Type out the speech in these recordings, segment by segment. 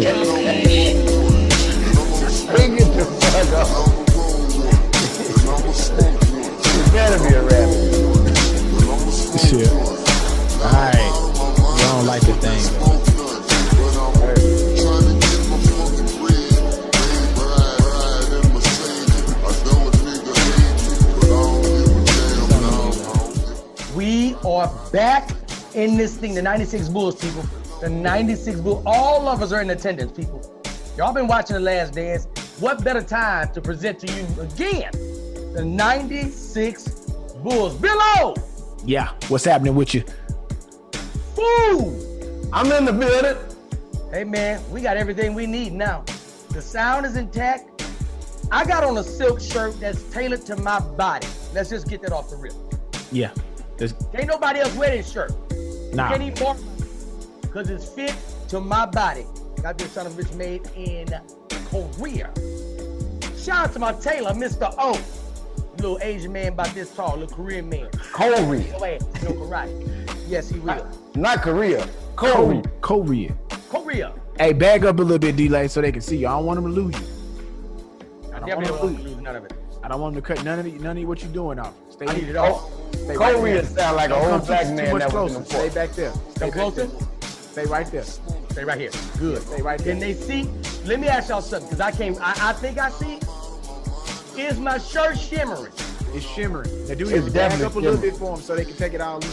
Bring it the fuck up. You better be a rapper. Shit. All right. You don't like the thing. We are back in this thing, the 96 Bulls, people. The 96 Bulls. All of us are in attendance, people. Y'all been watching The Last Dance. What better time to present to you again the 96 Bulls? Billo! Yeah. What's happening with you? Woo! I'm in the building. Hey, man, we got everything we need now. The sound is intact. I got on a silk shirt that's tailored to my body. Let's just get that off the rip. Yeah. There's, Ain't nobody else wear this shirt. nah. Can't even mark because it's fit to my body. Got this son of a bitch made in Korea. Shout out to my tailor, Mr. O. Little Asian man about this tall, little Korean man. Korea. Go ahead, no karate. Yes, he will. Not Korea. Korea. Korea. Korea. Hey, bag up a little bit, delay, so they can see you. I don't want them to lose you. I don't wanna don't to lose. lose none of it. I don't want them to cut none of the, none of what you're doing off. Stay I need it all. Stay right Korea there. sound like an Don't old black man that was in the Stay back there. Stay Come back closer. there. Stay right there. Stay right here. Good. Stay right there. Can they see? Let me ask y'all something, because I came, I, I think I see. Is my shirt shimmering? It's shimmering. Now do It's this. Bag definitely up a little bit for them so they can take it all in.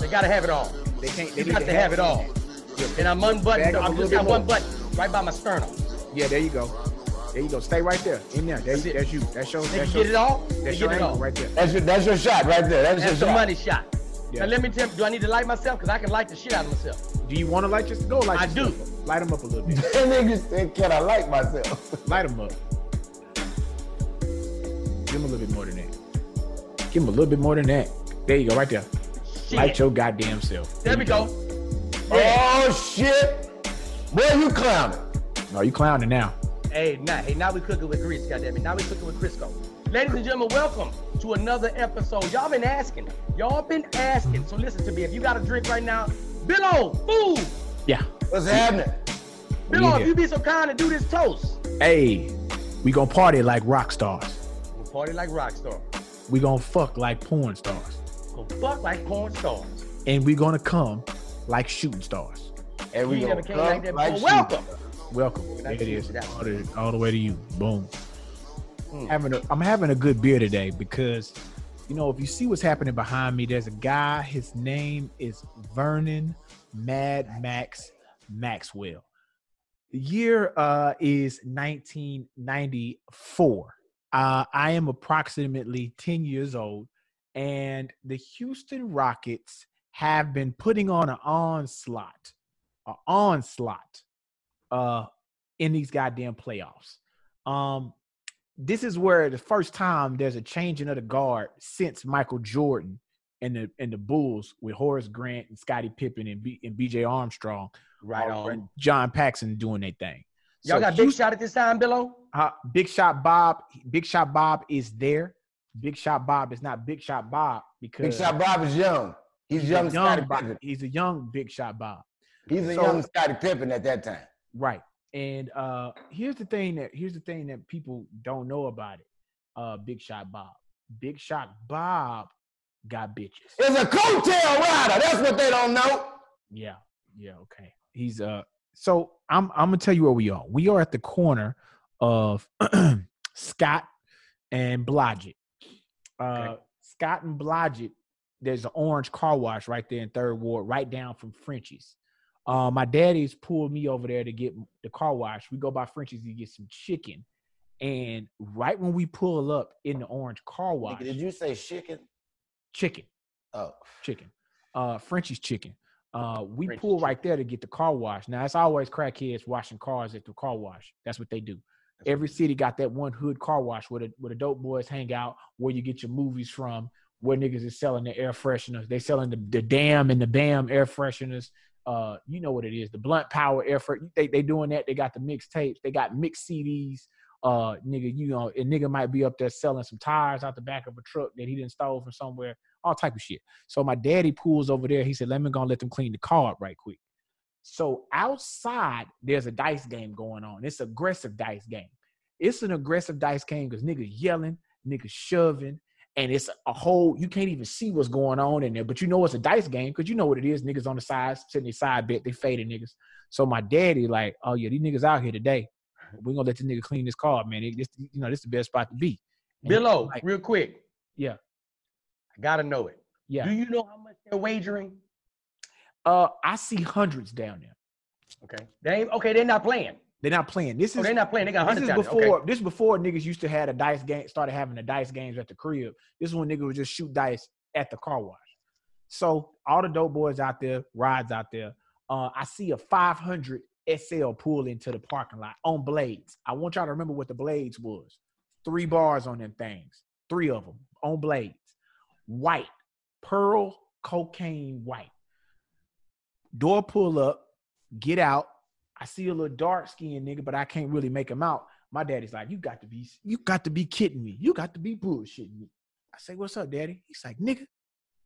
They gotta have it all. They can't. They You need got to have it all. And I'm Bag unbuttoned. up a I just bit got one more. button right by my sternum. Yeah, there you go. There you go. Stay right there. In there. There That's you, it. that's you. That's your. They That's can your, get it all. They That's get it all. right there. That's your, that's your shot right there. That's, That's your the shot. money shot. Yeah. Now let me tell you, do I need to light myself? Because I can light the shit out of myself. Do you want to light just go light? I yourself do. up. Light them up a little bit. That nigga said, can I light myself? light them up. Give them a little bit more than that. Give them a little bit more than that. There you go, right there. Shit. Light your goddamn self. there we you go. Yeah. Oh, shit. Boy, you clowning. No, you clowning now. Hey, now, hey, now we cooking with grease, goddamn it. Now we cooking with Crisco. Ladies and gentlemen, welcome to another episode. Y'all been asking. Y'all been asking. So listen to me. If you got a drink right now, Billo, food. Yeah. What's happening? Billo, Yeah. if you be so kind to do this toast. Hey, we gonna party like rock stars. We'll party like rock stars. We gonna fuck like porn stars. Go fuck like porn stars. And we gonna come like shooting stars. And You we gonna come like that like before. Welcome. Welcome. There it is. All the, all the way to you. Boom. Mm. Having a, I'm having a good beer today because, you know, if you see what's happening behind me, there's a guy. His name is Vernon Mad Max Maxwell. The year uh, is 1994. Uh, I am approximately 10 years old, and the Houston Rockets have been putting on an onslaught, an onslaught uh in these goddamn playoffs. Um this is where the first time there's a changing of the guard since Michael Jordan and the and the Bulls with Horace Grant and Scottie Pippen and, B, and BJ Armstrong, Right on. and John Paxson doing their thing. Y'all So got big Houston- shot at this time, Billo? uh, Big Shot Bob, Big Shot Bob is there. Big Shot Bob is not Big Shot Bob because Big Shot Bob is young. He's, he's young a Scottie young Pippen. He's a young Big Shot Bob. He's a So- young Scottie Pippen at that time. Right. And uh here's the thing that here's the thing that people don't know about it. Uh Big Shot Bob. Big Shot Bob got bitches. It's a coattail rider. That's what they don't know. Yeah. Yeah, okay. He's uh so I'm I'm gonna tell you where we are. We are at the corner of Scott and Blodgett. Uh Okay. Scott and Blodgett, there's an orange car wash right there in third ward, right down from Frenchie's. Uh, my daddy's pulled me over there to get the car wash. We go by Frenchie's to get some chicken. And right when we pull up in the orange car wash, did you say chicken? chicken, Oh, chicken, uh, Frenchie's chicken. Uh, we Frenchie's pull right there to get the car wash. Now it's always crackheads washing cars at the car wash. That's what they do. Every city got that one hood car wash where the where the dope boys hang out, where you get your movies from, where niggas is selling the air fresheners. They selling the, the damn and the bam air fresheners. Uh, you know what it is, the blunt power effort. They they doing that. They got the mixtapes. They got mixed CDs. Uh, nigga, you know, a nigga might be up there selling some tires out the back of a truck that he didn't stole from somewhere. All type of shit. So my daddy pulls over there. He said, "Let me go and let them clean the car up right quick." So outside, there's a dice game going on. It's aggressive dice game. It's an aggressive dice game because niggas yelling, niggas shoving, and it's a whole. You can't even see what's going on in there, but you know it's a dice game because you know what it is. Niggas on the sides, sitting the side bet, they faded niggas. So my daddy like, oh yeah, these niggas out here today. We're gonna let this nigga clean this card, man. This, you know, this is the best spot to be. And like, real quick. Yeah. I gotta know it. yeah. Do you know how much they're wagering? Uh, I see hundreds down there. Okay. They okay, they're not playing. They're not playing. This Oh, is they're not playing. They got this is before Okay. this before niggas used to have a dice game, started having the dice games at the crib. This is when niggas would just shoot dice at the car wash. So all the dope boys out there, rides out there. Uh, I see a 500 SL pull into the parking lot on blades. I want y'all to remember what the blades was. Three bars on them things. Three of them on blades. White, pearl cocaine white. Door pull up, get out. I see a little dark skinned nigga, but I can't really make him out. My daddy's like, you got to be, you got to be kidding me. You got to be bullshitting me. I say, what's up, daddy? He's like, nigga,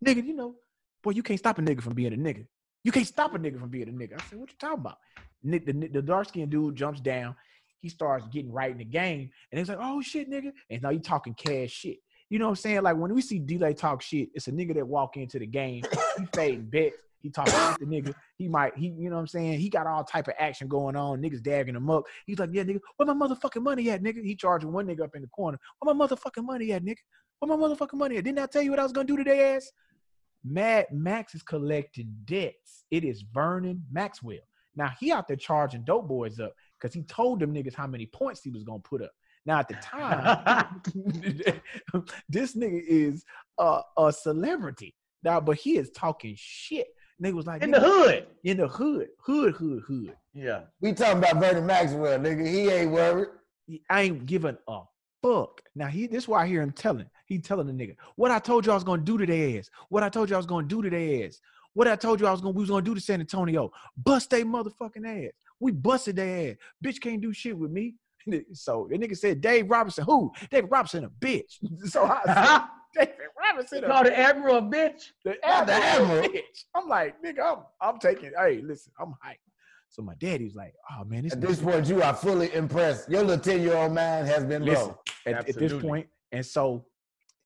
nigga, you know, boy, you can't stop a nigga from being a nigga. You can't stop a nigga from being a nigga. I said, what you talking about? Nick, the, the dark skinned dude jumps down. He starts getting right in the game. And he's like, oh shit, nigga. And now you talking cash shit. You know what I'm saying? Like when we see delay talk shit, it's a nigga that walk into the game. He fading bets. He talking to the nigga. He might, he, you know what I'm saying? He got all type of action going on. Niggas dagging him up. He's like, yeah, nigga, where my motherfucking money at, nigga? He charging one nigga up in the corner. Where my motherfucking money at, nigga? Where my motherfucking money at? Didn't I tell you what I was gonna do today, ass? Mad Max is collecting debts. It is Vernon Maxwell. Now he out there charging dope boys up because he told them niggas how many points he was gonna put up. Now at the time, this nigga is a, a celebrity. Now, but he is talking shit. Nigga was like In the hood. in the hood, hood, hood, hood. Yeah. We talking about Vernon Maxwell, nigga. He ain't worried. I ain't giving a fuck. Now he this is why I hear him telling. He telling the nigga, what I told you I was gonna do to their ass. What I told you I was gonna do to their ass. What I told you I was gonna we was gonna do to San Antonio. Bust they motherfucking ass. We busted their ass. Bitch can't do shit with me. So the nigga said, Dave Robinson, who? Dave Robinson a bitch. So I said, David Robinson a Call the admiral a bitch. the Not the admiral, admiral. bitch. I'm like, nigga, I'm I'm taking, hey, listen, I'm hyped. So my daddy's like, oh man, this At this point, you are fully impressed. Your little 10 year old man has been Listen, low. at, at this And so,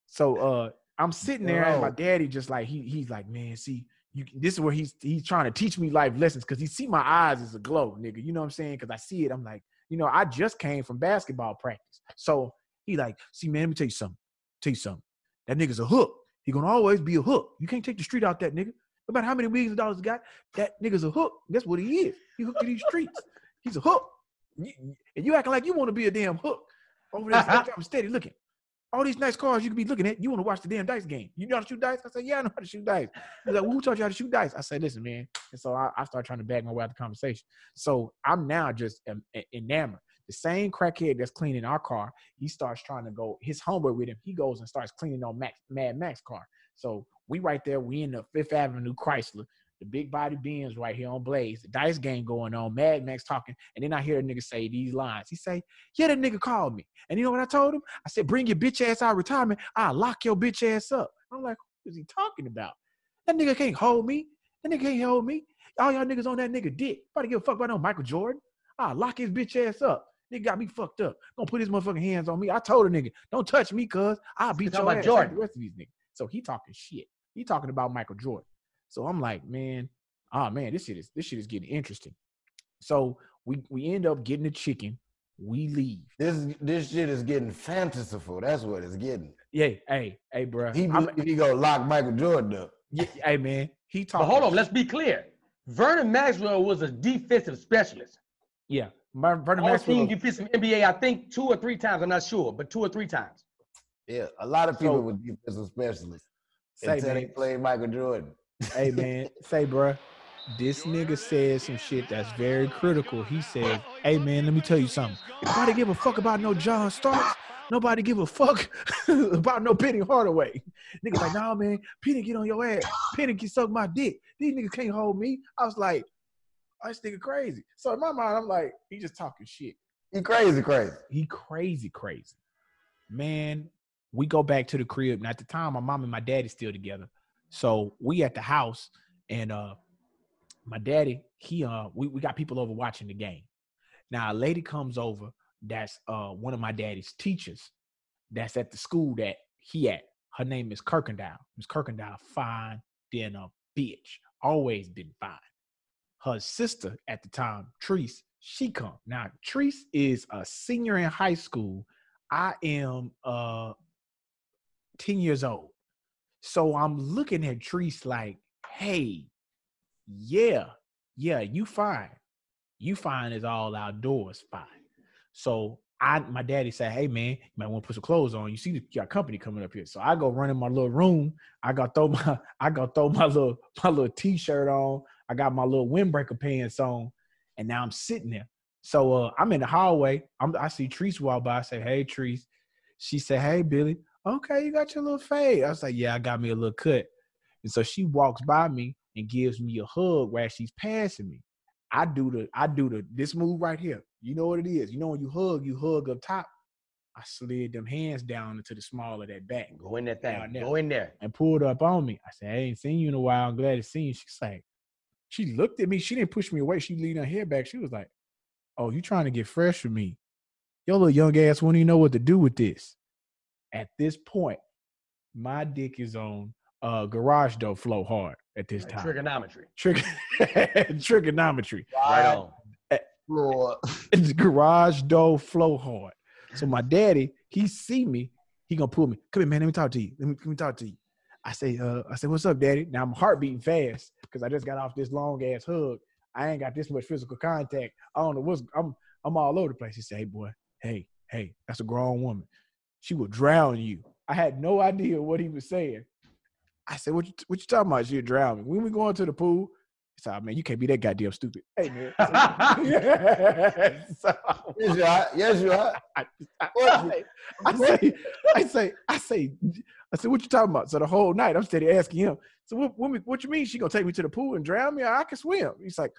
so uh, I'm sitting there, and my daddy just like he he's like, man, see, you this is where he's he's trying to teach me life lessons because he see my eyes as a glow, nigga. You know what I'm saying? Because I see it. I'm like, you know, I just came from basketball practice, so he like, see, man, let me tell you something. Tell you something. That nigga's a hook. He gonna always be a hook. You can't take the street out that nigga. No matter how many millions of dollars he got, that nigga's a hook. That's what he is. He hooked to these streets. He's a hook. And you acting like you want to be a damn hook over there. I'm steady looking. All these nice cars you could be looking at. You want to watch the damn dice game. You know how to shoot dice? I said, Yeah, I know how to shoot dice. He's like, well, Who taught you how to shoot dice? I said, Listen, man. And so I, I started trying to bag my way out the conversation. So I'm now just enamored. The same crackhead that's cleaning our car, he starts trying to go. His homeboy with him, he goes and starts cleaning on Max, Mad Max car. So we right there. We in the Fifth Avenue Chrysler, the big body Benz right here on Blaze. The dice game going on. Mad Max talking, and then I hear a nigga say these lines. He say, "Yeah, that nigga called me." And you know what I told him? I said, "Bring your bitch ass out retirement. I'll lock your bitch ass up." I'm like, "Who is he talking about? That nigga can't hold me. That nigga can't hold me. All y'all niggas on that nigga dick. Nobody give a fuck about no Michael Jordan. I'll lock his bitch ass up." Nigga got me fucked up. Gonna put his motherfucking hands on me. I told a nigga, don't touch me, cuz I'll beat talking your about ass. like Jordan. The rest of these niggas. So he talking shit. He talking about Michael Jordan. So I'm like, man, oh man, this shit is this shit is getting interesting. So we we end up getting the chicken. We leave. This this shit is getting fanciful. That's what it's getting. Yeah, hey, hey, bro. He believe he gonna lock Michael Jordan up. Yeah, hey, man. He But talking. hold on, shit. let's be clear. Vernon Maxwell was a defensive specialist. Yeah, Ver- Vernon All Maxwell. seen you fit some NBA, I think two or three times. I'm not sure, but two or three times. Yeah, a lot of people So- with defensive specialists Say, until they played Michael Jordan. hey man, say bruh, this nigga said some shit that's very critical. He said, hey man, let me tell you something. Nobody give a fuck about no John Starks. Nobody give a fuck about no Penny Hardaway. Niggas like, nah man, Penny get on your ass. Penny can suck my dick. These niggas can't hold me. I was like, oh, this nigga crazy. So in my mind, I'm like, he just talking shit. He crazy, crazy. He crazy, crazy. Man, we go back to the crib. And at the time, my mom and my daddy still together. So we at the house and uh my daddy, he uh we, we got people over watching the game. Now a lady comes over that's uh one of my daddy's teachers that's at the school that he at. Her name is Kirkendall. Miss Kirkendall, fine than a bitch. Always been fine. Her sister at the time, Treese, she come. Now, Treese is a senior in high school. I am uh 10 years old. So I'm looking at Treese like, hey, yeah, yeah, you fine. You fine is all outdoors fine. So I my daddy said, Hey man, you might want to put some clothes on. You see you got company coming up here. So I go run in my little room. I got throw my I got throw my little my little t-shirt on. I got my little windbreaker pants on, and now I'm sitting there. So uh, I'm in the hallway. I'm, I see Treese walk by. I say, "Hey, Treese." She said, "Hey, Billy. Okay, you got your little fade." I was like, "Yeah, I got me a little cut." And so she walks by me and gives me a hug while she's passing me. I do the I do the this move right here. You know what it is. You know when you hug, you hug up top. I slid them hands down into the small of that back. Go in that thing. There. Go in there. And pulled up on me. I said, I ain't seen you in a while. I'm glad to see you. She's like, she looked at me. She didn't push me away. She leaned her head back. She was like, Oh, you trying to get fresh with me? Your little young ass wouldn't even know what to do with this. At this point, my dick is on uh garage door flow hard at this time. Trigonometry. Trig- trigonometry. Right on. Floor. It's garage door flow hard. So my daddy, he see me, he gonna pull me. Come here, man. Let me talk to you. Let me let me talk to you. I say, uh, I say, what's up, daddy? Now I'm heart beating fast because I just got off this long ass hug. I ain't got this much physical contact. I don't know what's I'm I'm all over the place. He said, Hey boy, hey, hey, that's a grown woman. She will drown you. I had no idea what he was saying. I said, What you what you talking about? She'll drown me. When we going to the pool, he said, "Oh, man, you can't be that goddamn stupid. Hey man. So- Yes, you are. Yes, you are. I, I, What? I say, I say, I say, I said, what you talking about? So the whole night I'm steady asking him. So what, what, what you mean? She gonna take me to the pool and drown me? I can swim. He's like,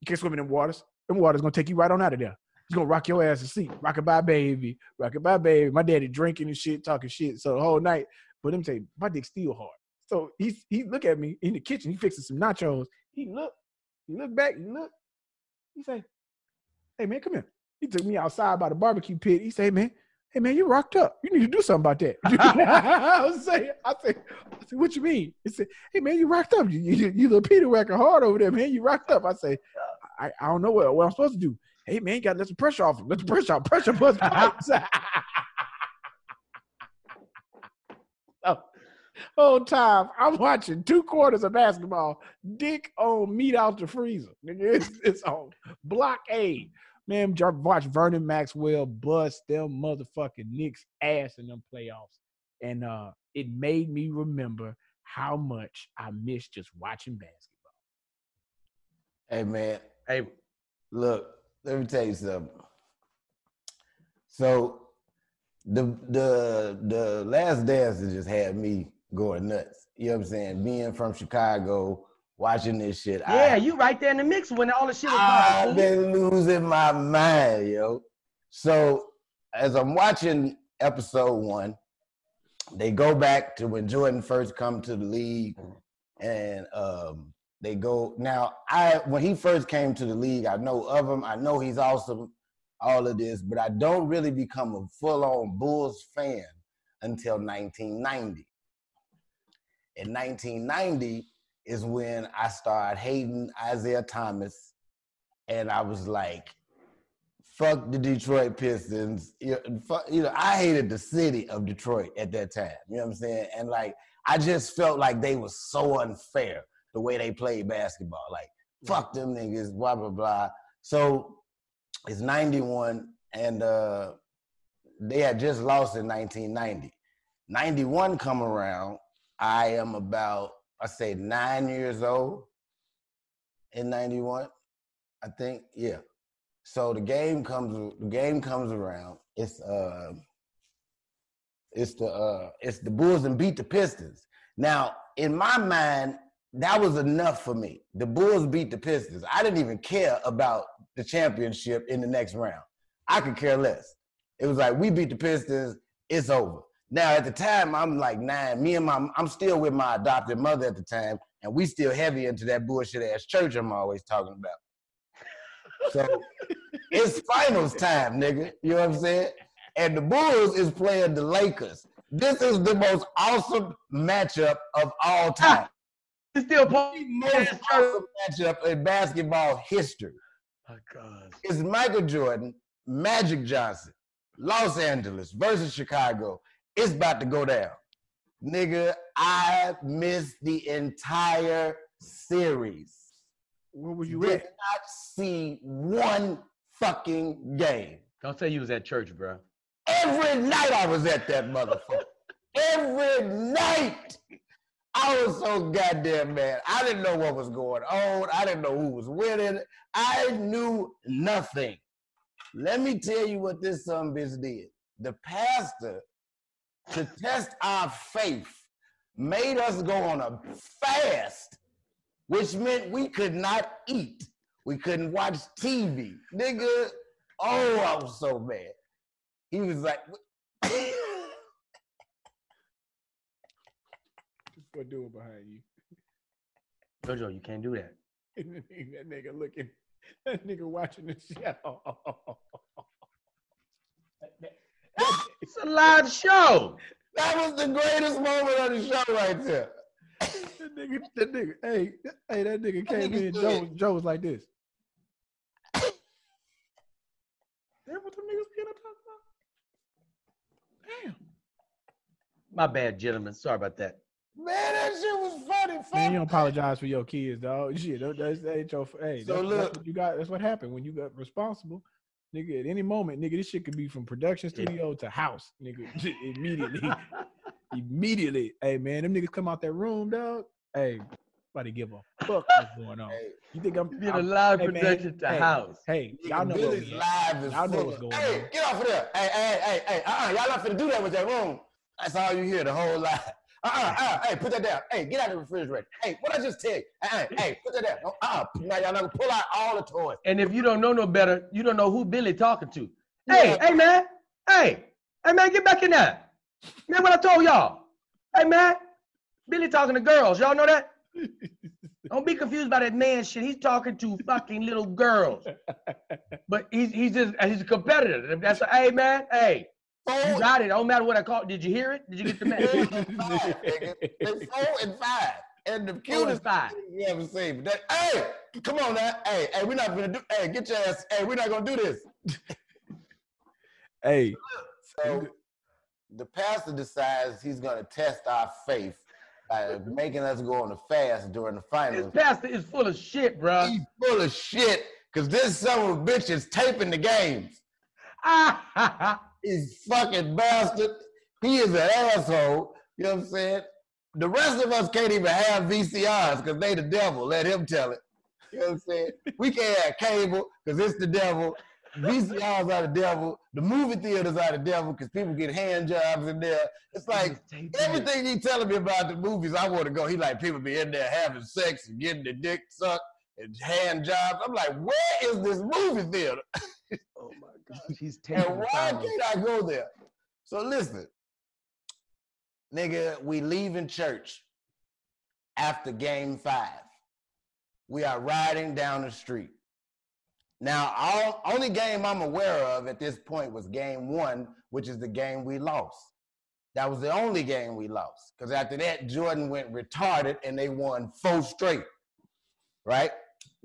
you can't swim in them waters. Them waters gonna take you right on out of there. He's gonna rock your ass to sleep. Rock it bye, baby. Rock it bye, baby. My daddy drinking and shit, talking shit. So the whole night, but let me tell you, my dick's still hard. So he's he look at me in the kitchen. He fixing some nachos. He look, he look back. He look. He say, "Hey man, come here." He took me outside by the barbecue pit. He say, "Man, hey man, you rocked up. You need to do something about that." I was saying, I said, I said, "What you mean?" He said, "Hey man, you rocked up. You you, you little Peter whacking hard over there, man. You rocked up." I say, "I, I don't know what, what I'm supposed to do." Hey man, you got to let the pressure off. him. Let the pressure off. Pressure bust pipes. oh, whole time I'm watching two quarters of basketball. Dick on meat out the freezer. Nigga, It's, it's on blockade. Man, watch Vernon Maxwell bust them motherfucking Knicks ass in them playoffs. And uh it made me remember how much I miss just watching basketball. Hey man, Hey, look, let me tell you something. So the the the last dance has just had me going nuts. You know what I'm saying? Being from Chicago, watching this shit. yeah, I, you right there in the mix when all the shit was I've been losing my mind, yo. So as I'm watching episode one, they go back to when Jordan first come to the league, and um, they go now. I when he first came to the league, I know of him. I know he's awesome, all of this, but I don't really become a full-on Bulls fan until 1990. In 1990 is when I started hating Isiah Thomas, and I was like, "Fuck the Detroit Pistons." You know, fuck, you know, I hated the city of Detroit at that time. You know what I'm saying? And like, I just felt like they were so unfair the way they played basketball. Like, fuck them niggas, blah blah blah. So it's 91, and uh, they had just lost in 1990. 91 come around. I am about, I say nine years old in 91, I think. Yeah. So the game comes the game comes around. It's uh it's the uh it's the Bulls and beat the Pistons. Now, in my mind, that was enough for me. The Bulls beat the Pistons. I didn't even care about the championship in the next round. I could care less. It was like we beat the Pistons, it's over. Now at the time I'm like nine. Me and my I'm still with my adopted mother at the time. and we still heavy into that bullshit ass church I'm always talking about. So it's finals time, nigga. You know what I'm saying? And the Bulls is playing the Lakers. This is the most awesome matchup of all time. It's still the most awesome matchup in basketball history. My God. It's Michael Jordan, Magic Johnson, Los Angeles versus Chicago. It's about to go down. Nigga, I missed the entire series. Where was you Did at? not see one fucking game. Don't say you was at church, bro. Every night I was at that motherfucker. Every night. I was so goddamn mad. I didn't know what was going on. I didn't know who was winning. I knew nothing. Let me tell you what this son bitch did. The pastor, to test our faith, made us go on a fast, which meant we could not eat. We couldn't watch TV. Nigga, oh, I was so mad. He was like, What doing behind you? Jojo, you can't do that. That nigga, that nigga looking, that nigga watching the show. It's a live show. that was the greatest moment of the show right there. that nigga, that nigga, hey, hey, that nigga came nigga in. stood. Joe, Joe was like this. That what them niggas being talking about? Damn. My bad, gentlemen. Sorry about that. Man, that shit was funny. Man, you don't apologize for your kids, dog. Shit, that- that's, that ain't your. Hey, So that's, look- that's what you got. That's what happened when you got responsible, nigga. At any moment, nigga, this shit could be from production studio to house, nigga. immediately, immediately. Hey, man, them niggas come out that room, dog. Hey, nobody give a fuck what's going on. Hey, You think I'm? Being a I'm- live hey, man, production to hey, house. Hey, y'all know where Billy's we live Y'all know what's going Hey, on. Hey, get off of there. Hey, hey, hey, hey. Uh-uh, y'all not finna do that with that room. That's all you hear the whole live. Uh-uh, uh, hey, put that down. Hey, get out of the refrigerator. Hey, what I just tell you? Uh-uh, hey, put that down. No, Uh-uh. Now y'all gonna pull out all the toys. And if you don't know no better, you don't know who Billy talking to. Yeah. Hey, hey man. Hey, hey man, get back in there. Man, what I told y'all. Hey man, Billy talking to girls. Y'all know that? Don't be confused by that man shit. He's talking to fucking little girls. But he's he's just he's a competitor. That's a, hey man, hey, you got it. Don't matter what I call it. Did you hear it? Did you get the message? and five, nigga. They four and five. And the Four and cutest five. thing you ever seen. But that, hey, come on now. Hey, hey, we're not gonna do. Hey, get your ass. Hey, we're not gonna do this. Hey, So the pastor decides he's gonna test our faith by making us go on a fast during the finals. This finals. pastor is full of shit, bro. He's full of shit because this son of a bitch is taping the games. He's fucking bastard. He is an asshole. You know what I'm saying? The rest of us can't even have VCRs because they the devil. Let him tell it. You know what I'm saying? We can't have cable because it's the devil. VCRs are the devil. The movie theaters are the devil because people get hand jobs in there. It's like everything he telling me about the movies, I want to go. He like people be in there having sex and getting their dick sucked and hand jobs. I'm like, where is this movie theater? Oh my And why can't I go there? So listen, nigga, we leaving church after game five. We are riding down the street. Now, all only game I'm aware of at this point was game one, which is the game we lost. That was the only game we lost. Because after that, Jordan went retarded and they won four straight. Right?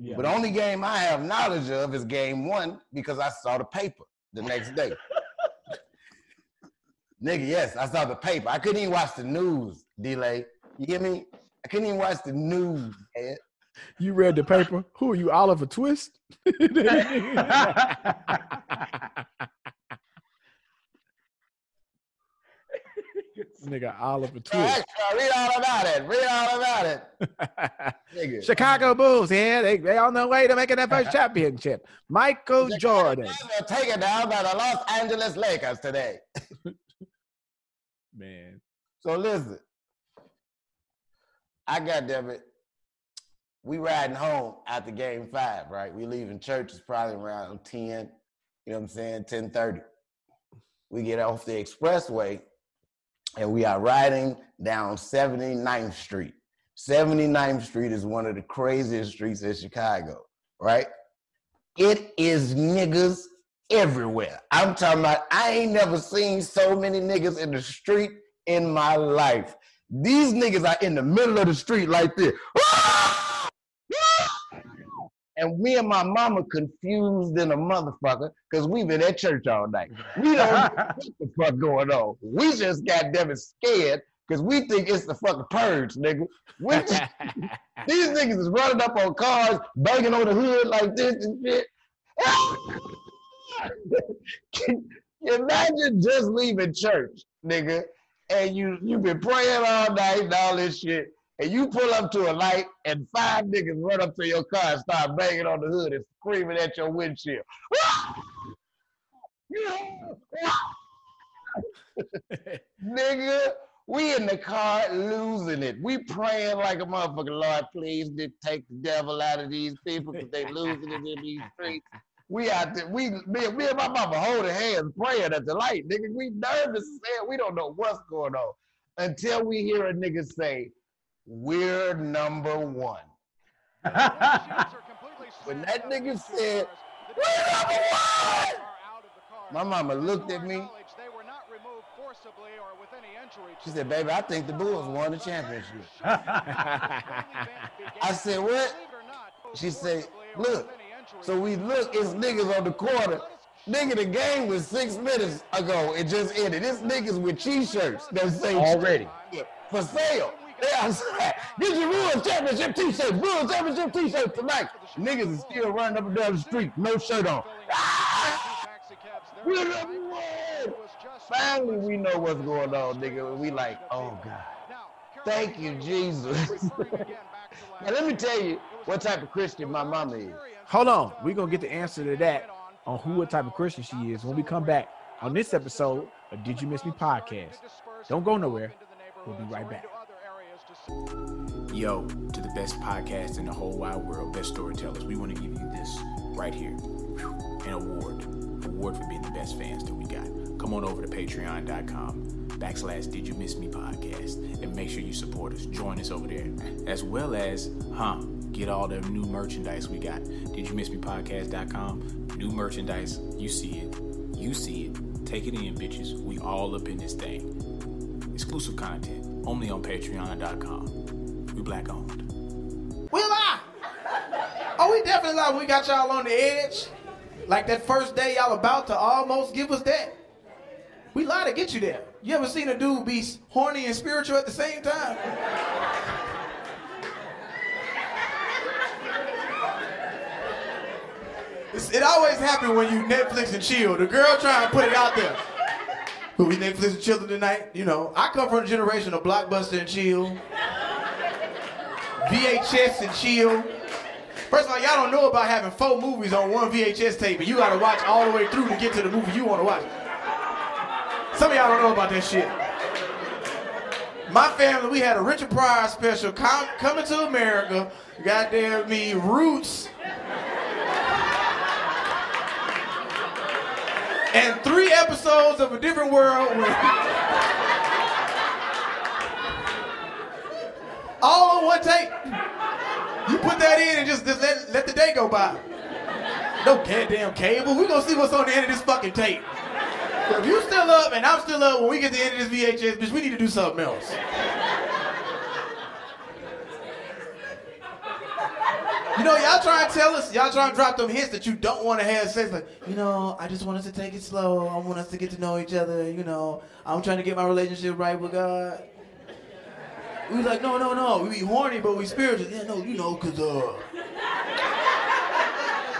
Yeah. But the only game I have knowledge of is game one because I saw the paper the next day. Nigga, yes, I saw the paper. I couldn't even watch the news, delay. You hear me? I couldn't even watch the news, man. You read the paper. Who are you, Oliver Twist? Nigga, Oliver Twist. extra, read all about it. Read all about it. Nigga. Chicago Bulls, yeah, they they on their way to making that first championship. Michael Jordan, They're taken down by the Los Angeles Lakers today. man. So listen, I got them it. We riding home after game five, right? We leaving church is probably around 10, you know what I'm saying, 1030. We get off the expressway and we are riding down 79th Street. 79th Street is one of the craziest streets in Chicago, right? It is niggas everywhere. I'm talking about, I ain't never seen so many niggas in the street in my life. These niggas are in the middle of the street like this. And me and my mama confused in a motherfucker because we been at church all night. We don't know what the fuck going on. We just got them scared because we think it's the fucking purge, nigga. We just, these niggas is running up on cars, banging on the hood like this and shit. Imagine just leaving church, nigga, and you you been praying all night and all this shit, and you pull up to a light and five niggas run up to your car and start banging on the hood and screaming at your windshield. nigga, we in the car losing it. We praying like a motherfucker, Lord, please take the devil out of these people because they losing it in these streets. We out there, we me, me and my mama holding hands praying at the light, nigga. We nervous as hell. We don't know what's going on until we hear a nigga say, "We're number one." when that nigga said, "We're number one," my mama looked at me. She said, "Baby, I think the Bulls won the championship." I said, "What?" She said, "Look." So we look, it's niggas on the corner. Nigga, the game was six minutes ago. It just ended. This niggas with t-shirts that say Already. for sale. They outside. Get your Bulls championship t-shirt. Bulls championship t-shirt tonight. Niggas is still running up and down the street, no shirt on. Ah! We're number one. Finally, we know what's going on, nigga. We like, oh God. Thank you, Jesus. now let me tell you what type of Christian my mama is. Hold on. We're going to get the answer to that on who what type of Christian she is when we come back on this episode of Did You Miss Me podcast. Don't go nowhere. We'll be right back. Yo, to the best podcast in the whole wide world, best storytellers, we want to give you this right here an award. Award for being the best fans that we got. Come on over to patreon.com backslash did you miss me podcast and make sure you support us. Join us over there. As well as, huh, get all the new merchandise we got. Did you miss me podcast.com? New merchandise. You see it. You see it. Take it in, bitches. We all up in this thing. Exclusive content only on patreon.com. We black owned. We lie. Oh, we definitely lie. We got y'all on the edge. Like that first day y'all about to almost give us that. We lie to get you there. You ever seen a dude be horny and spiritual at the same time? It always happens when you Netflix and chill. The girl trying to put it out there. But we Netflix and chilling tonight. You know, I come from a generation of blockbuster and chill, VHS and chill. First of all, y'all don't know about having four movies on one VHS tape, and you gotta watch all the way through to get to the movie you wanna watch. Some of y'all don't know about that shit. My family, we had a Richard Pryor special, com- Coming to America, goddamn me, Roots, and three episodes of A Different World. all on one tape. You put that in and just, just let, let the day go by. No goddamn cable. We gonna see what's on the end of this fucking tape. If you still up and I'm still up when we get to the end of this VHS, bitch, we need to do something else. You know, y'all trying to tell us, y'all trying to drop them hints that you don't want to have sex. Like, you know, I just want us to take it slow. I want us to get to know each other. You know, I'm trying to get my relationship right with God. We was like, no, no, no. We be horny, but we spiritual. Yeah, no, you know, cause uh,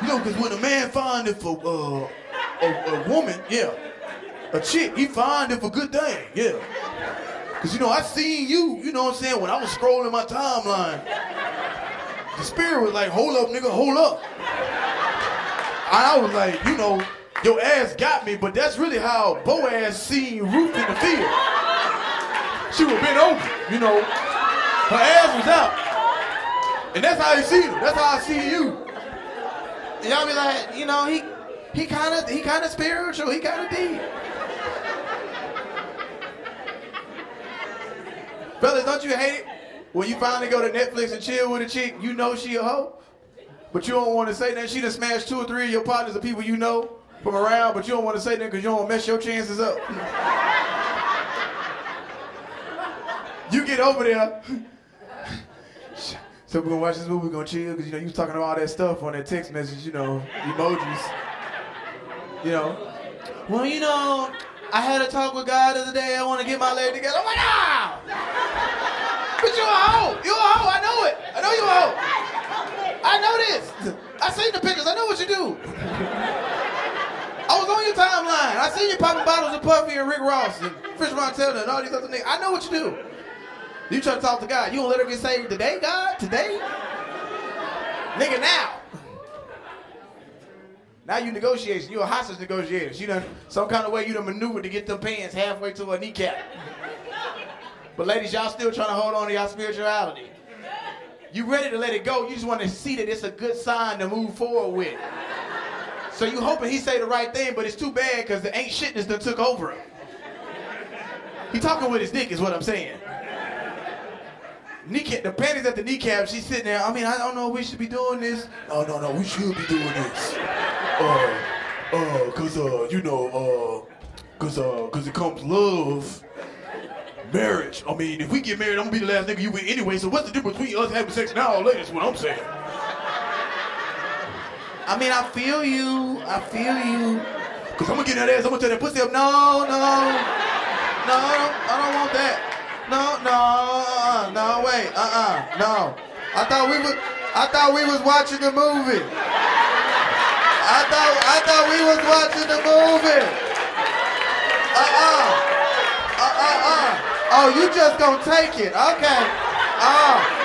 you know, cause when a man find it for uh, a, a woman, yeah, a chick, he find it for good thing, yeah. Cause you know, I seen you, you know what I'm saying, when I was scrolling my timeline. The spirit was like, hold up, nigga, hold up. And I was like, you know, your ass got me, but that's really how Boaz seen Ruth in the field. She was bent over, you know. Her ass was out. And that's how he seen her. That's how I see you. And y'all be like, you know, he he kind of he kind of spiritual. He kind of deep. Fellas, don't you hate it when you finally go to Netflix and chill with a chick, you know she a hoe, but you don't want to say that. She done smashed two or three of your partners of people you know from around, but you don't want to say that because you don't mess your chances up. you get over there. So we're gonna watch this movie, we're gonna chill, because you know you was talking about all that stuff on that text message, you know, emojis. You know. Well, you know, I had a talk with God the other day, I wanna get my leg together. I'm ah! But you a hoe! You a hoe, I know it! I know you a hoe! I know this! I seen the pictures, I know what you do. I was on your timeline. I seen you popping bottles of Puffy and Rick Ross and French Montana and all these other niggas. I know what you do. You try to talk to God. You don't let her get saved today, God? Today? Nigga, now. Now you negotiation. You a hostage negotiator. You done some kind of way you done maneuvered to get them pants halfway to her kneecap. But ladies, y'all still trying to hold on to y'all spirituality. You ready to let it go. You just want to see that it's a good sign to move forward with. So you hoping he say the right thing, but it's too bad because the ain't shitness that took over him. He talking with his dick is what I'm saying kneecap, the panties at the kneecap, she's sitting there. I mean, I don't know we should be doing this. No, no, no, we should be doing this. Uh, uh, cause, uh, you know, uh, cause, uh, cause it comes love, marriage. I mean, if we get married, I'm gonna be the last nigga you with anyway, so what's the difference between us having sex now or later is what I'm saying. I mean, I feel you, I feel you. Cause I'm gonna get that ass, I'm gonna tell that pussy up, no, no, no, I don't, want that. No, no, uh, no, wait, uh-uh, no. I thought we was, I thought we was watching the movie. I thought, I thought we was watching the movie. Uh-uh, uh-uh-uh. Oh, you just gonna take it, okay. Oh,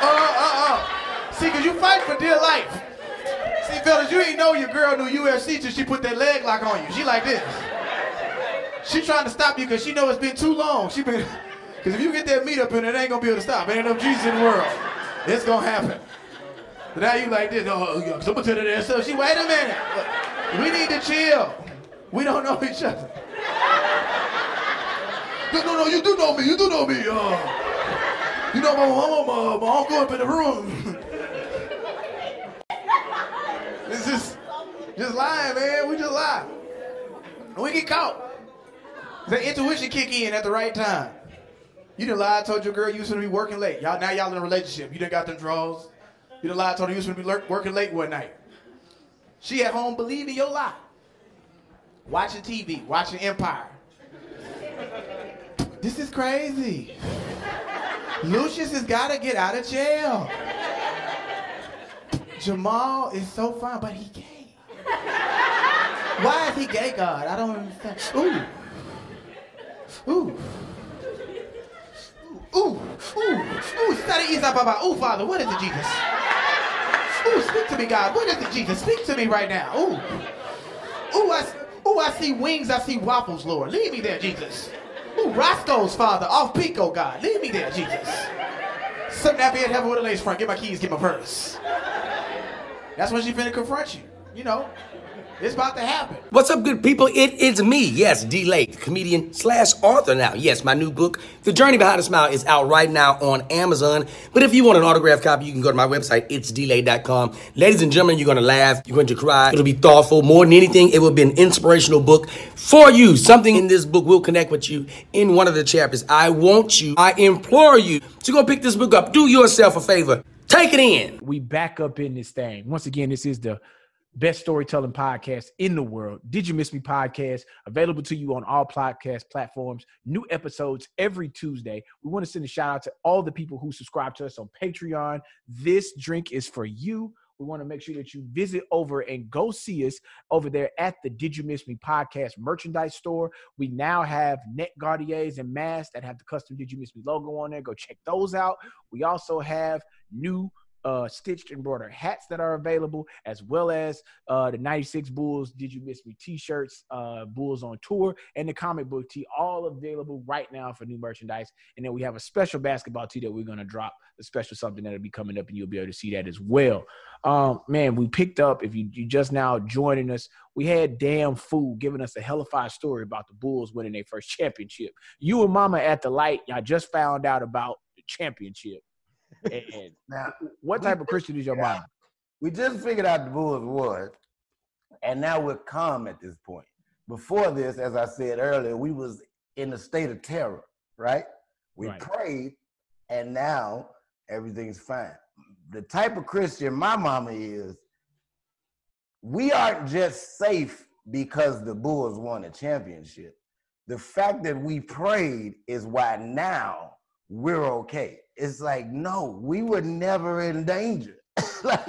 uh-uh-uh. See, cause you fight for dear life. See, fellas, you ain't know your girl knew UFC till she put that leg lock on you. She like this. She trying to stop you because she know it's been too long. She been because if you get that meat up in it, ain't gonna be able to stop. Ain't enough Jesus in the world. It's gonna happen. But now you like this. Oh, oh yeah, someone tell her that stuff. She, wait a minute. We need to chill. We don't know each other. No, no, no, you do know me. You do know me. Uh, you know my mama, my, my uncle up in the room. it's just, just lying, man. We just lie. We get caught. The intuition kick in at the right time. You done lied, told your girl you was gonna be working late. Y'all now y'all in a relationship. You done got them draws. You done lied, told her you was gonna be working late one night. She at home believing your lie. Watching TV, watching Empire. This is crazy. Lucious has got to get out of jail. Jamal is so fine, but he gay. Why is he gay, God? I don't understand. Ooh. Ooh. Ooh, ooh, ooh, study Isa Baba. Ooh, Father, what is it, Jesus? Ooh, speak to me, God. What is it, Jesus? Speak to me right now. Ooh. Ooh, I, ooh, I see wings, I see waffles, Lord. Lead me there, Jesus. Ooh, Roscoe's Father, off Pico, God. Leave me there, Jesus. Some nappy at heaven with a lace front. Get my keys, get my purse. That's when she finna confront you. You know, it's about to happen. What's up, good people? It is me, yes, Delay, comedian slash author now. Yes, my new book, The Journey Behind a Smile, is out right now on Amazon. But if you want an autograph copy, you can go to my website, itsdelay.com. Ladies and gentlemen, you're going to laugh, you're going to cry, it'll be thoughtful. More than anything, it will be an inspirational book for you. Something in this book will connect with you in one of the chapters. I want you, I implore you to go pick this book up. Do yourself a favor. Take it in. We back up in this thing. Once again, this is the best storytelling podcast in the world. Did You Miss Me podcast, available to you on all podcast platforms. New episodes every Tuesday. We want to send a shout out to all the people who subscribe to us on Patreon. This drink is for you. We want to make sure that you visit over and go see us over there at the Did You Miss Me podcast merchandise store. We now have neck gaiters and masks that have the custom Did You Miss Me logo on there. Go check those out. We also have new uh, stitched embroidered hats that are available, as well as uh, the 96 Bulls Did You Miss Me t shirts, uh, Bulls on Tour, and the comic book tee, all available right now for new merchandise. And then we have a special basketball tee that we're going to drop, a special something that'll be coming up, and you'll be able to see that as well. Um, man, we picked up, if you, you just now joining us, we had Damn Fool giving us a hell of hellified story about the Bulls winning their first championship. You and Mama at the light, y'all just found out about the championship. And Now, what type of Christian is your mom? we just figured out the Bulls was, and now we're calm at this point. Before this, as I said earlier, we was in a state of terror, right? We Right. prayed, and now everything's fine. The type of Christian my mama is, we aren't just safe because the Bulls won a championship. The fact that we prayed is why now we're okay. It's like, no, we were never in danger. like,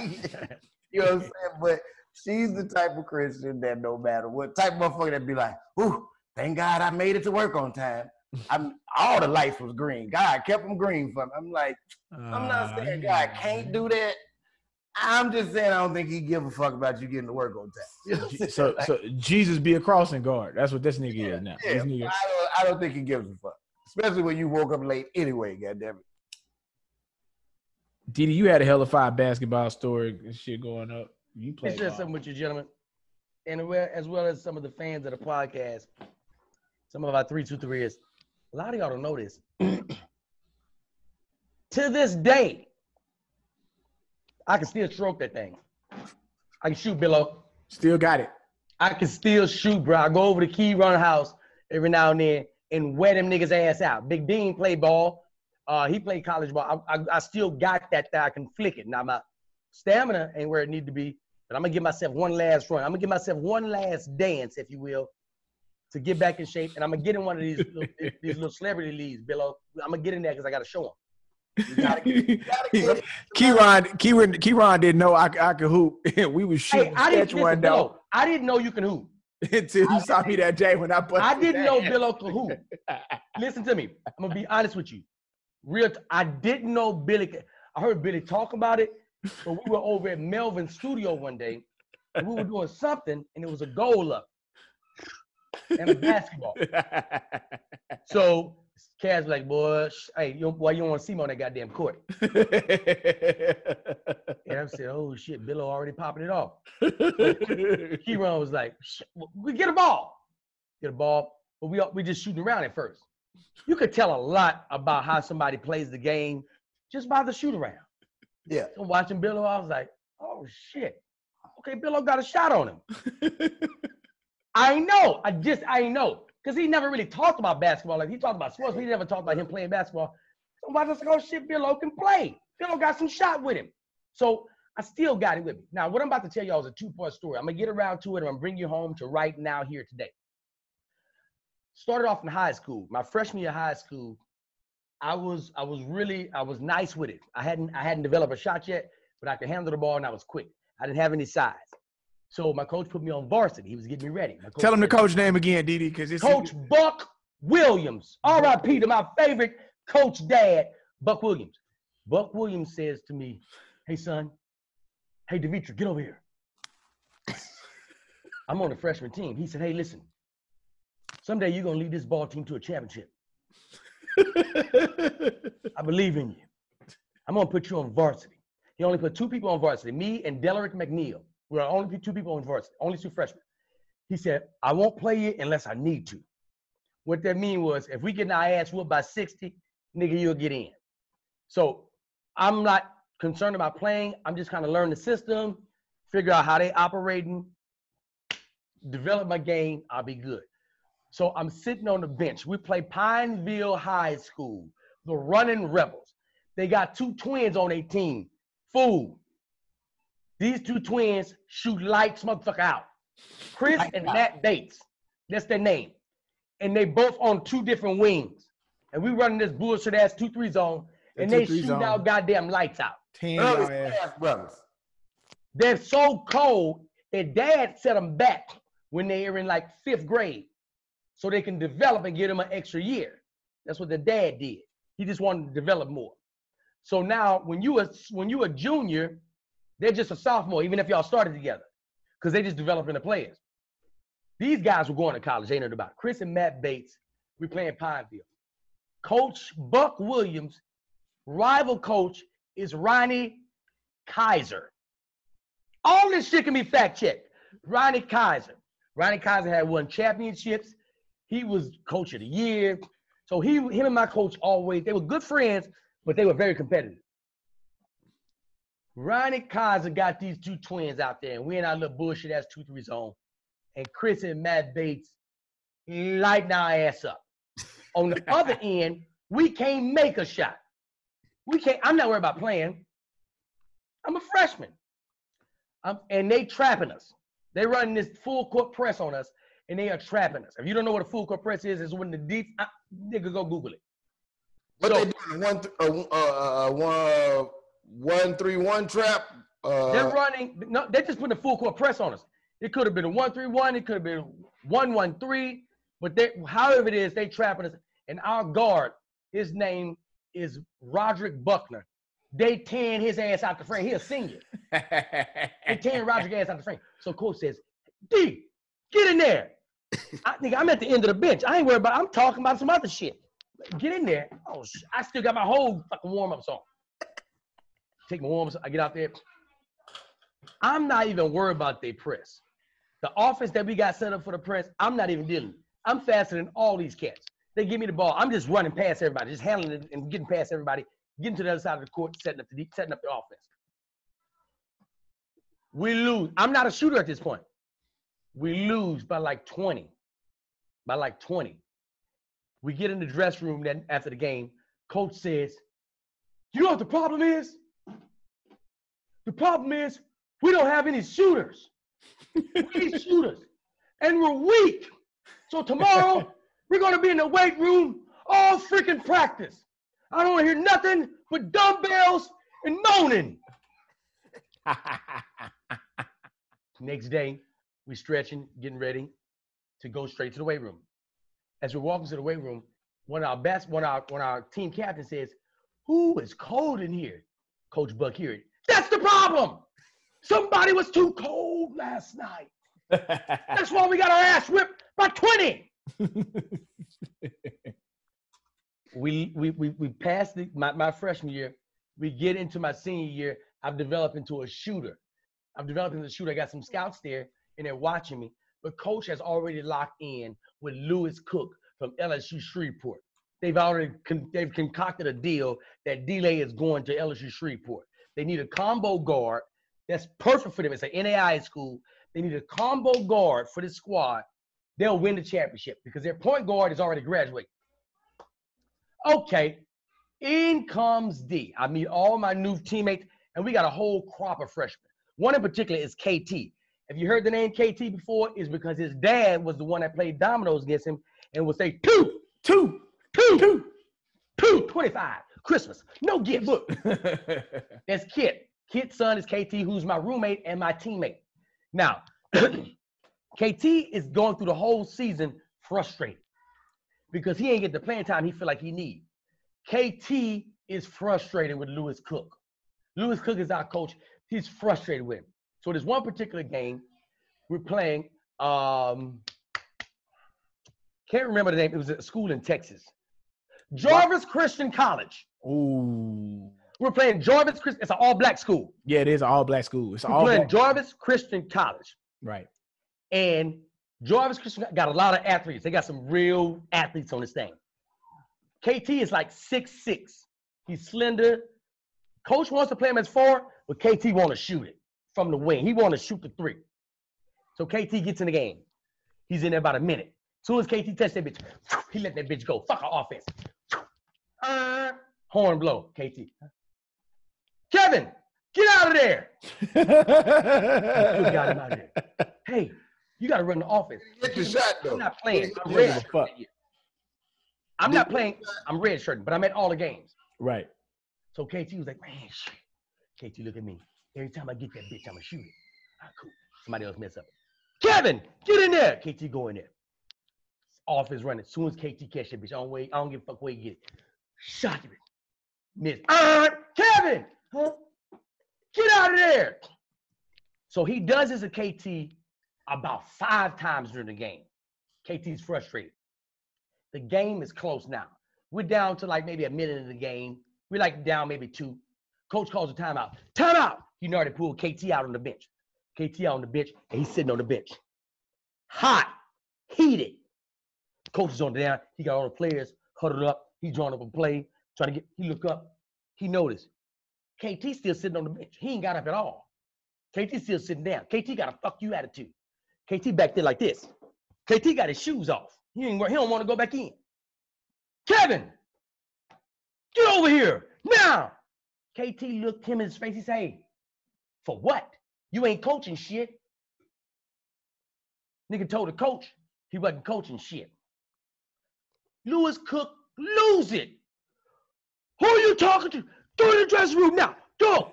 you know what I'm saying? But she's the type of Christian that no matter what type of motherfucker that be like, ooh, thank God I made it to work on time. I'm all the lights was green. God kept them green for me. I'm like, I'm not saying God can't do that. I'm just saying I don't think he give a fuck about you getting to work on time. You know what I'm saying? So, Like, so Jesus be a crossing guard. That's what this nigga is now. yeah, This nigga, I don't, I don't think he gives a fuck. Especially when you woke up late anyway, goddamn it. Didi, you had a hell of a basketball story and shit going up. You played. share ball. something with you, gentlemen, and as well as some of the fans of the podcast. Some of our three two three is. A lot of y'all don't know this. to this day, I can still stroke that thing. I can shoot below. Still got it. I can still shoot, bro. I go over to Key Run House every now and then and wear them niggas ass out. Big Dean played ball. Uh, he played college ball. I, I, I still got that that I can flick it. Now my stamina ain't where it need to be, but I'm gonna give myself one last run. I'm gonna give myself one last dance, if you will, to get back in shape. And I'm gonna get in one of these little, these little celebrity leagues, Billo. I'm gonna get in there because I gotta show them. Keyron, Keyron, Keyron didn't know I, I could hoop. we was shooting Hey, I didn't sketch one listen, day I didn't know you can hoop. until you saw me that day when I put. I didn't know. Billo could hoop. Listen to me. I'm gonna be honest with you. Real, t- I didn't know Billy. I heard Billy talk about it, but we were over at Melvin's studio one day, and we were doing something, and it was a goal up and a basketball. So Kaz like, boy, sh- hey, you, why you don't want to see me on that goddamn court? And I said, oh shit, Billo already popping it off. Keyron was like, we get a ball, get a ball, but we we just shooting around at first. You could tell a lot about how somebody plays the game just by the shoot around. Yeah. So watching Billo, I was like, oh shit, okay, Billo got a shot on him. I know, I just I know, because he never really talked about basketball. Like he talked about sports, but he never talked about him playing basketball. So I just like, oh shit, Billo can play. Billo got some shot with him. So I still got it with me. Now, what I'm about to tell y'all is a two-part story. I'm gonna get around to it. And I'm gonna bring you home to right now here today. Started off in high school. My freshman year of high school, I was I was really I was nice with it. I hadn't I hadn't developed a shot yet, but I could handle the ball and I was quick. I didn't have any size. So my coach put me on varsity. He was getting me ready. Tell him the coach name again, Didi, because it's Coach Buck Williams. R.I.P. to my favorite coach dad, Buck Williams. Buck Williams says to me, Hey son, hey Devitra, get over here. I'm on the freshman team. He said, Hey, listen, someday you're gonna lead this ball team to a championship. I believe in you. I'm gonna put you on varsity. He only put two people on varsity, me and Delaric McNeil. We are only two people on varsity, only two freshmen. He said, I won't play you unless I need to. What that mean was if we get our ass whooped by 60, nigga, you'll get in. So I'm not concerned about playing. I'm just kind of learn the system, figure out how they operating, develop my game, I'll be good. So I'm sitting on the bench. We play Pineville High School, the running rebels. They got two twins on their team. Fool. These two twins shoot lights motherfucker out. Chris and Matt Bates. That's their name. And they both on two different wings. And we running this bullshit ass 2-3 zone. And The they shoot zone. out goddamn lights out. Ten ass. Brothers. They're so cold that dad set them back when they were in like fifth grade so they can develop and give them an extra year. That's what the dad did. He just wanted to develop more. So now when you a when you a junior, they're just a sophomore, even if y'all started together, because they just developing the players. These guys were going to college, ain't it about it. Chris and Matt Bates, we playing Pineville. Coach Buck Williams, rival coach is Ronnie Kaiser. All this shit can be fact checked. Ronnie Kaiser. Ronnie Kaiser had won championships. He was coach of the year. So he, him and my coach always, they were good friends, but they were very competitive. Ronnie Kaiser got these two twins out there, and we in our little bullshit ass 2 3 zone. And Chris and Matt Bates lighting our ass up. On the other end, we can't make a shot. We can't, I'm not worried about playing. I'm a freshman. Um, and they trapping us. They running this full court press on us, and they are trapping us. If you don't know what a full court press is, it's when the deep uh, nigga go Google it. What So- they doing? One, th- uh, uh, uh, one, one, three, one trap. They're Uh, running. No, they just putting a full court press on us. It could have been a one-three-one. It could have been one-one-three. But they, however it is, they trapping us. And our guard, his name is Roderick Buckner. They tearing his ass out the frame. He a senior. They tearing Roderick ass out the frame. So coach says, D, get in there. I think I'm at the end of the bench. I ain't worried about. I'm talking about some other shit. Get in there. Oh, sh- I still got my whole fucking warm-ups on. Take my warm-ups. I get out there. I'm not even worried about the press. The offense that we got set up for the press, I'm not even dealing. I'm faster than all these cats. They give me the ball. I'm just running past everybody, just handling it and getting past everybody, getting to the other side of the court, setting up the setting up the offense. We lose. I'm not a shooter at this point. We lose by like 20. By like 20. We get in the dress room then after the game. Coach says, You know what the problem is? The problem is we don't have any shooters. We need shooters. And we're weak. So tomorrow we're gonna be in the weight room all freaking practice. I don't wanna hear nothing but dumbbells and moaning. Next day, we stretching, getting ready to go straight to the weight room. As we're walking to the weight room, one of our best, one of our, one of our team captain says, "Who is cold in here?" Coach Buck hear it. That's the problem. Somebody was too cold last night. That's why we got our ass whipped by 20. we we we we passed the, my, my freshman year. We get into my senior year. I've developed into a shooter. I've developed into a shooter. I got some scouts there and they're watching me. But coach has already locked in with Lewis Cook from LSU Shreveport. They've already con- they've concocted a deal that Delay is going to LSU Shreveport. They need a combo guard that's perfect for them. It's an NAI school. They need a combo guard for this squad. They'll win the championship because their point guard is already graduating. Okay, in comes D. I meet all my new teammates, and we got a whole crop of freshmen. One in particular is KT. If you heard the name KT before, is because his dad was the one that played dominoes against him and would say two, two, two, two, two, 25. Christmas, no gifts. That's Kit. Kit's son is KT, who's my roommate and my teammate. Now, KT is going through the whole season frustrated because he ain't get the playing time he feel like he need. KT is frustrated with Lewis Cook. Lewis Cook is our coach. He's frustrated with him. So there's one particular game we're playing. Um, can't remember the name. It was a school in Texas. Jarvis Christian College. Ooh. We're playing Jarvis Christian. It's an all-black school. Yeah, it is an all black school. It's We're all playing. Jarvis Christian College. Right. And Jarvis Christian got a lot of athletes. They got some real athletes on this thing. KT is like six six. He's slender. Coach wants to play him as four, but KT want to shoot it from the wing. He want to shoot the three. So KT gets in the game. He's in there about a minute. Soon as KT touched that bitch, he let that bitch go. Fuck our offense. Uh, horn blow. KT. Kevin, get out of there. Got him out of there. Hey, you got to run the offense. Get the shot though. I'm not playing. I'm red. doesn't give a fuck. I'm not playing. I'm red shirting, but I'm at all the games. Right. So KT was like, man, shit. KT, look at me. Every time I get that bitch, I'ma shoot it. Ah, cool. Somebody else mess up. Kevin, get in there. KT go in there. Off is running. As soon as KT catch that bitch, I don't wait. I don't give a fuck where you get it. Shot it. Miss. Uh, Kevin, huh? Get out of there. So he does this to KT about five times during the game. KT's frustrated. The game is close now. We're down to like maybe a minute of the game. We're like down maybe two. Coach calls a timeout. Timeout. He already pulled KT out on the bench. KT out on the bench, and he's sitting on the bench. Hot, heated. Coach is on the down. He got all the players huddled up. He drawing up a play, trying to get. He look up. he noticed KT still sitting on the bench. He ain't got up at all. KT still sitting down. KT got a fuck you attitude. KT back there like this. KT got his shoes off. He ain't. He don't want to go back in. Kevin, get over here now. KT looked him in his face. He said, hey, "For what? You ain't coaching shit." Nigga told the coach he wasn't coaching shit. Lewis Cook, lose it. Who are you talking to? Go in the dressing room now. Go.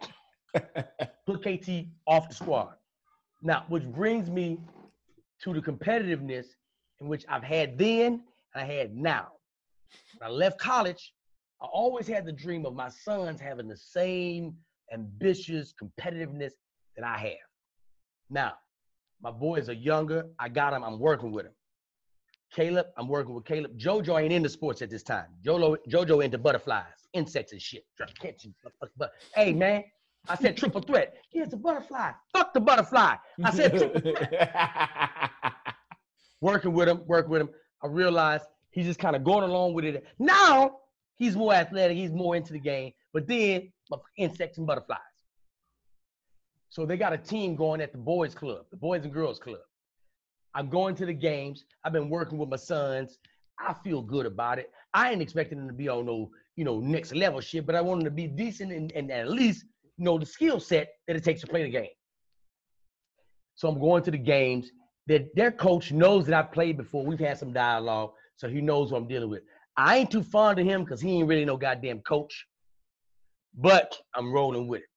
Put KT off the squad. Now, which brings me to the competitiveness in which I've had then and I had now. When I left college, I always had the dream of my sons having the same ambitious competitiveness that I have. Now, my boys are younger. I got them. I'm working with them. Caleb, I'm working with Caleb. JoJo ain't into sports at this time. JoJo, JoJo into butterflies, insects and shit. Catching, but hey man, I said triple threat. Yeah, it's a butterfly. Fuck the butterfly. I said triple threat. working with him, working with him. I realized he's just kind of going along with it. Now he's more athletic. He's more into the game. But then insects and butterflies. So they got a team going at the boys club, the boys and girls club. I'm going to the games. I've been working with my sons. I feel good about it. I ain't expecting them to be on no, you know, next level shit, but I want them to be decent and, and at least know the skill set that it takes to play the game. So I'm going to the games. That their coach knows that I've played before. We've had some dialogue, so he knows what I'm dealing with. I ain't too fond of him because he ain't really no goddamn coach. But I'm rolling with it.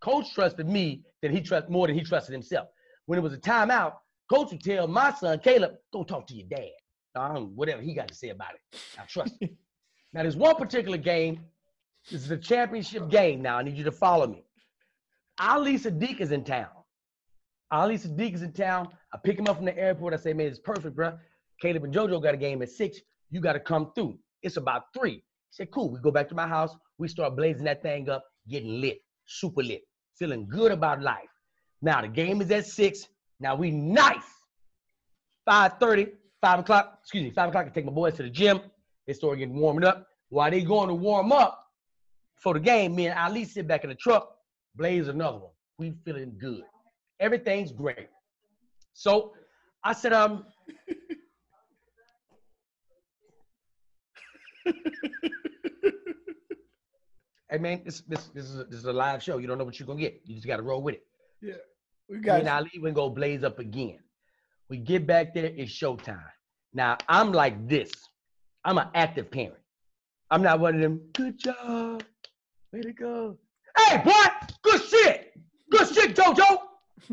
Coach trusted me that he trust more than he trusted himself. When it was a timeout, coach would tell my son Caleb, "Go talk to your dad." Um, whatever he got to say about it. I trust him. now, there's one particular game. This is a championship game. Now, I need you to follow me. Ali Siddiq is in town. Ali Siddiq is in town. I pick him up from the airport. I say, "Man, it's perfect, bro. Caleb and JoJo got a game at six. You got to come through. It's about three. Said, "Cool." We go back to my house. We start blazing that thing up, getting lit, super lit feeling good about life. Now the game is at six. Now we nice. 5:30, 5 o'clock, excuse me, 5 o'clock. I take my boys to the gym. They start getting warming up. While they going to warm up for the game, me and Ali sit back in the truck, blaze another one. We feeling good. Everything's great. So I said, um, hey man, this this this is a, this is a live show. You don't know what you're gonna get. You just gotta roll with it. Yeah, we got. And Ali and go blaze up again. We get back there. It's showtime. Now I'm like this. I'm an active parent. I'm not one of them. Good job. Way to go. Hey, boy. Good shit. Good shit, JoJo.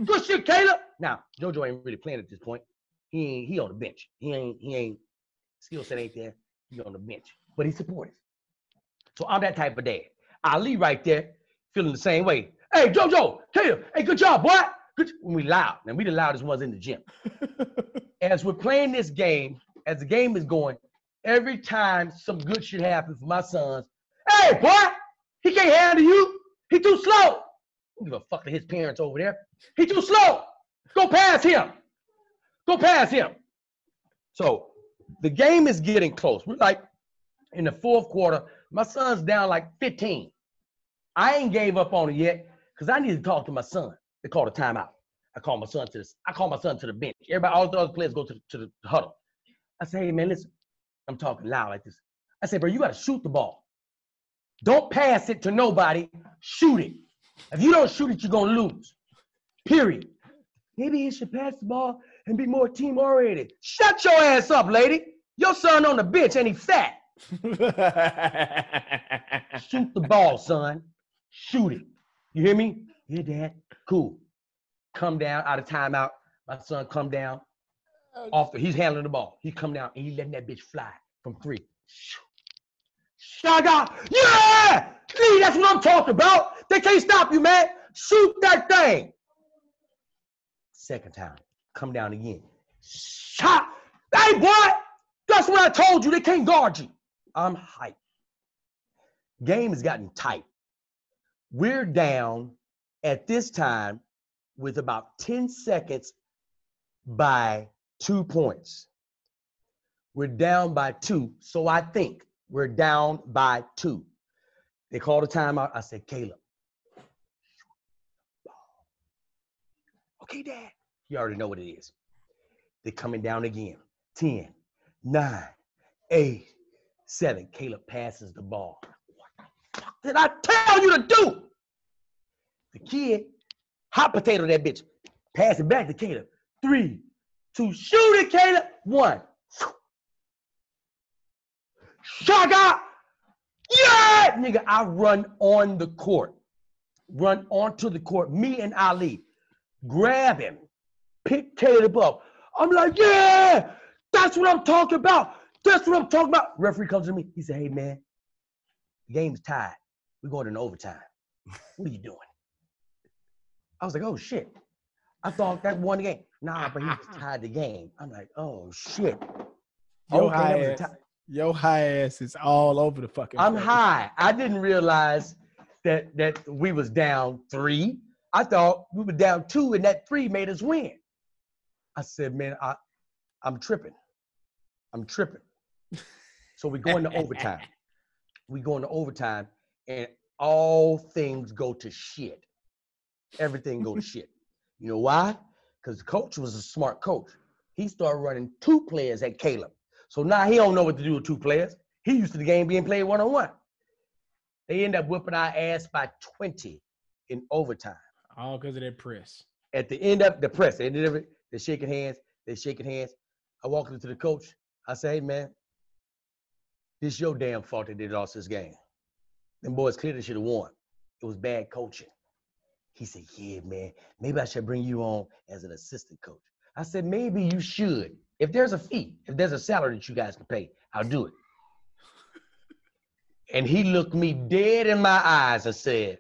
Good shit, Caleb. Now JoJo ain't really playing at this point. He ain't. He on the bench. He ain't. He ain't. Skill set ain't there. He on the bench, but he's supportive. So I'm that type of dad. Ali right there feeling the same way. Hey, JoJo, Taylor, hey, good job, boy. Good. When we loud, and we the loudest ones in the gym. as we're playing this game, as the game is going, every time some good shit happens for my sons, hey, boy, he can't handle you. He too slow. Give a fuck to his parents over there. He too slow. Go past him. Go past him. So the game is getting close. We're like in the fourth quarter. My son's down like 15. I ain't gave up on it yet because I need to talk to my son. They call a timeout. I call my son to this. I call my son to the bench. Everybody, all the other players go to, to the huddle. I say, hey man, listen. I'm talking loud like this. I say, bro, you gotta shoot the ball. Don't pass it to nobody. Shoot it. If you don't shoot it, you're gonna lose. Period. Maybe he should pass the ball and be more team oriented. Shut your ass up, lady. Your son on the bench and he fat. Shoot the ball, son. Shoot it. You hear me? Yeah, dad. Cool. Come down out of timeout. My son come down. Off the, he's handling the ball. He come down and he letting that bitch fly from three. Shaga, yeah! Lee, that's what I'm talking about. They can't stop you, man. Shoot that thing. Second time, come down again. Shot. Hey, boy, that's what I told you. They can't guard you. I'm hyped. Game has gotten tight. We're down at this time with about 10 seconds by two points. We're down by two. So I think we're down by two. They called a timeout. I said, Caleb. Okay, Dad. You already know what it is. They're coming down again. 10, 9, 8, 7. Caleb passes the ball. What the fuck did I tell you to do? The kid, hot potato that bitch. Pass it back to Caleb. Three, two, shoot it, Caleb. One. Shaka! Yeah! Nigga, I run on the court. Run onto the court. Me and Ali grab him, pick Caleb up. I'm like, yeah, that's what I'm talking about. That's what I'm talking about. Referee comes to me. He said, hey, man, the game's tied. We're going into overtime. What are you doing? I was like, oh, shit. I thought that won the game. Nah, but he just tied the game. I'm like, oh, shit. Yo, Okay, high that was a ass, yo high ass is all over the fucking. I'm place. high. I didn't realize that that we was down three. I thought we were down two, and that three made us win. I said, man, I, I'm tripping. I'm tripping. So we go into overtime. We go into overtime, and all things go to shit. Everything go to shit. You know why? Because the coach was a smart coach. He started running two players at Caleb. So now he don't know what to do with two players. He used to the game being played one on one. They end up whipping our ass by 20 in overtime. All because of that press. At the end of the press, they did it. They're shaking hands. They're shaking hands. I walk into the coach. I say, hey, man, this your damn fault that they lost this game. Them boys clearly should have won. It was bad coaching. He said, yeah, man, maybe I should bring you on as an assistant coach. I said, maybe you should. If there's a fee, if there's a salary that you guys can pay, I'll do it. And he looked me dead in my eyes and said,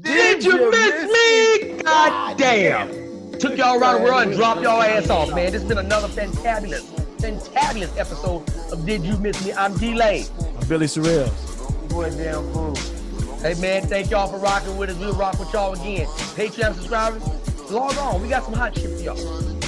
Did you miss me? God damn. Took y'all around the world and dropped y'all ass off, man. This has been another fantabulous, fantabulous episode of Did You Miss Me? I'm D-Lay. I'm Billy Sorrells. Boy, damn fool. Hey, man, thank y'all for rocking with us. We'll rock with y'all again. Patreon subscribers, log on. We got some hot shit for y'all.